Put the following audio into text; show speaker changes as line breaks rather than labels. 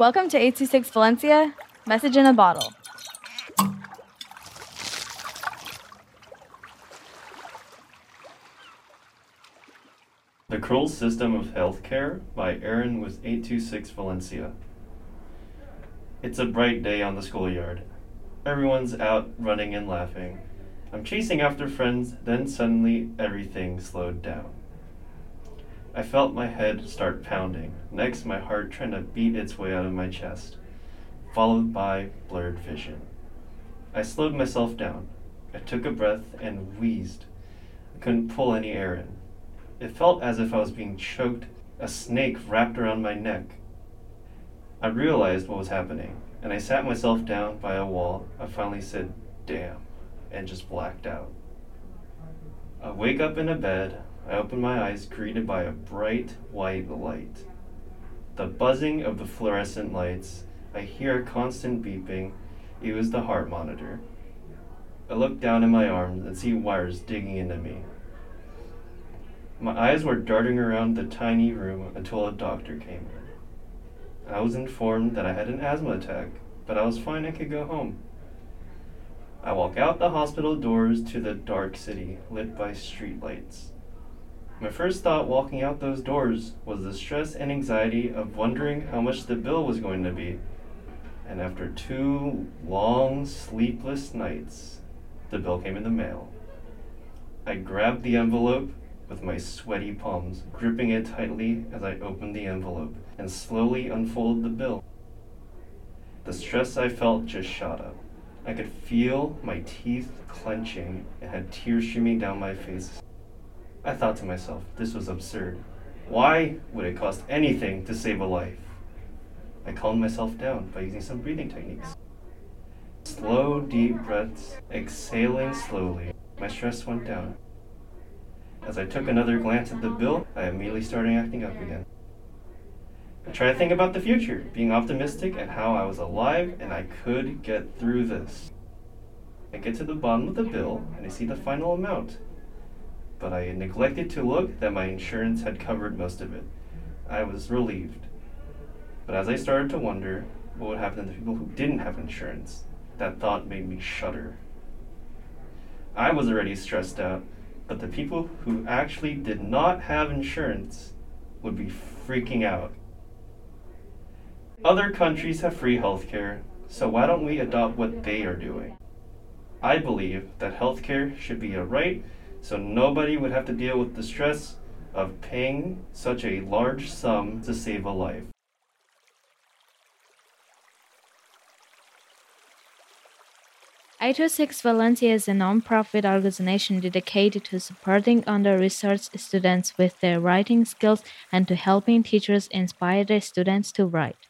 Welcome to 826 Valencia, message in a bottle.
The Cruel System of Healthcare by Aaron with 826 Valencia. It's a bright day on the schoolyard. Everyone's out running and laughing. I'm chasing after friends, then suddenly everything slowed down. I felt my head start pounding, next, my heart trying to beat its way out of my chest, followed by blurred vision. I slowed myself down. I took a breath and wheezed. I couldn't pull any air in. It felt as if I was being choked, a snake wrapped around my neck. I realized what was happening, and I sat myself down by a wall. I finally said, damn, and just blacked out. I wake up in a bed. I open my eyes, greeted by a bright white light. The buzzing of the fluorescent lights. I hear a constant beeping. It was the heart monitor. I look down in my arms and see wires digging into me. My eyes were darting around the tiny room until a doctor came in. I was informed that I had an asthma attack, but I was fine and could go home. I walk out the hospital doors to the dark city, lit by streetlights. My first thought walking out those doors was the stress and anxiety of wondering how much the bill was going to be. And after two long, sleepless nights, the bill came in the mail. I grabbed the envelope with my sweaty palms, gripping it tightly as I opened the envelope and slowly unfolded the bill. The stress I felt just shot up. I could feel my teeth clenching and had tears streaming down my face. I thought to myself, this was absurd. Why would it cost anything to save a life? I calmed myself down by using some breathing techniques. Slow, deep breaths, exhaling slowly, my stress went down. As I took another glance at the bill, I immediately started acting up again. I tried to think about the future, being optimistic and how I was alive and I could get through this. I get to the bottom of the bill and I see the final amount, but I neglected to look that my insurance had covered most of it. I was relieved. But as I started to wonder what would happen to the people who didn't have insurance, that thought made me shudder. I was already stressed out but the people who actually did not have insurance would be freaking out. Other countries have free healthcare, so why don't we adopt what they are doing? I believe that healthcare should be a right so nobody would have to deal with the stress of paying such a large sum to save a life.
826 Valencia is a non-profit organization dedicated to supporting under-researched students with their writing skills and to helping teachers inspire their students to write.